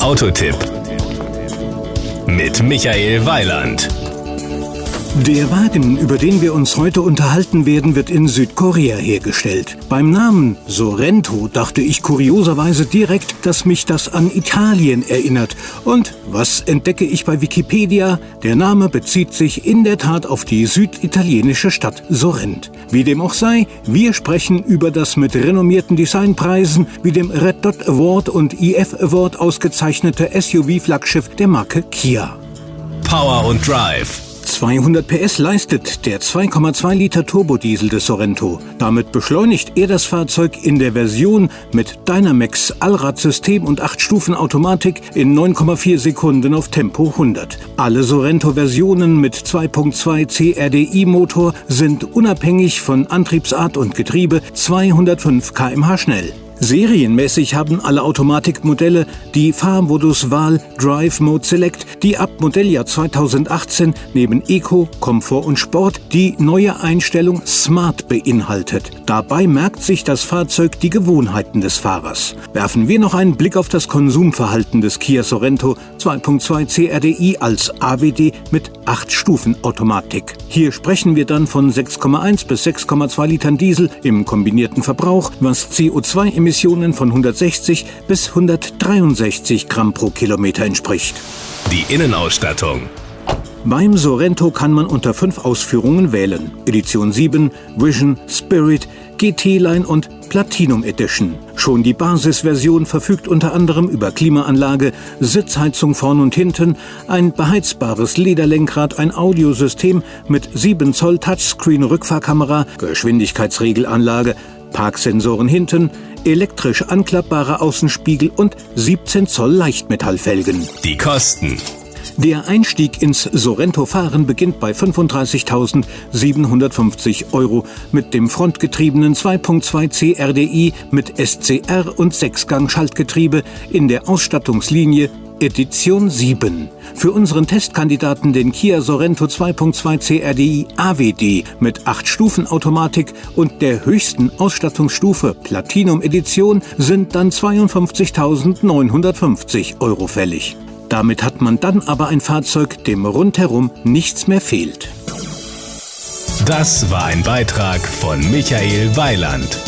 Autotipp mit Michael Weiland. Der Wagen, über den wir uns heute unterhalten werden, wird in Südkorea hergestellt. Beim Namen Sorento dachte ich kurioserweise direkt, dass mich das an Italien erinnert. Und was entdecke ich bei Wikipedia? Der Name bezieht sich in der Tat auf die süditalienische Stadt Sorrent. Wie dem auch sei, wir sprechen über das mit renommierten Designpreisen wie dem Red Dot Award und IF Award ausgezeichnete SUV-Flaggschiff der Marke Kia. Power und Drive 200 PS leistet der 2,2 Liter Turbodiesel des Sorento. Damit beschleunigt er das Fahrzeug in der Version mit Dynamax Allradsystem und 8 Stufen Automatik in 9,4 Sekunden auf Tempo 100. Alle Sorento-Versionen mit 2.2 CRDI Motor sind unabhängig von Antriebsart und Getriebe 205 km/h schnell. Serienmäßig haben alle Automatikmodelle die Fahrmoduswahl Drive Mode Select, die ab Modelljahr 2018 neben Eco, Komfort und Sport die neue Einstellung Smart beinhaltet. Dabei merkt sich das Fahrzeug die Gewohnheiten des Fahrers. Werfen wir noch einen Blick auf das Konsumverhalten des Kia Sorento 2.2 CRDI als AWD mit 8 Stufen Automatik. Hier sprechen wir dann von 6,1 bis 6,2 Litern Diesel im kombinierten Verbrauch, was CO2-Emissionen Emissionen von 160 bis 163 Gramm pro Kilometer entspricht. Die Innenausstattung. Beim Sorento kann man unter fünf Ausführungen wählen. Edition 7, Vision, Spirit, GT-Line und Platinum Edition. Schon die Basisversion verfügt unter anderem über Klimaanlage, Sitzheizung vorn und hinten, ein beheizbares Lederlenkrad, ein Audiosystem mit 7 Zoll Touchscreen Rückfahrkamera, Geschwindigkeitsregelanlage, Parksensoren hinten, elektrisch anklappbare Außenspiegel und 17 Zoll Leichtmetallfelgen. Die Kosten. Der Einstieg ins Sorento-Fahren beginnt bei 35.750 Euro mit dem frontgetriebenen 2.2 CRDI mit SCR und Sechsgang-Schaltgetriebe in der Ausstattungslinie Edition 7. Für unseren Testkandidaten den Kia Sorento 2.2 CRDI AWD mit 8 Stufen Automatik und der höchsten Ausstattungsstufe Platinum Edition sind dann 52.950 Euro fällig. Damit hat man dann aber ein Fahrzeug, dem rundherum nichts mehr fehlt. Das war ein Beitrag von Michael Weiland.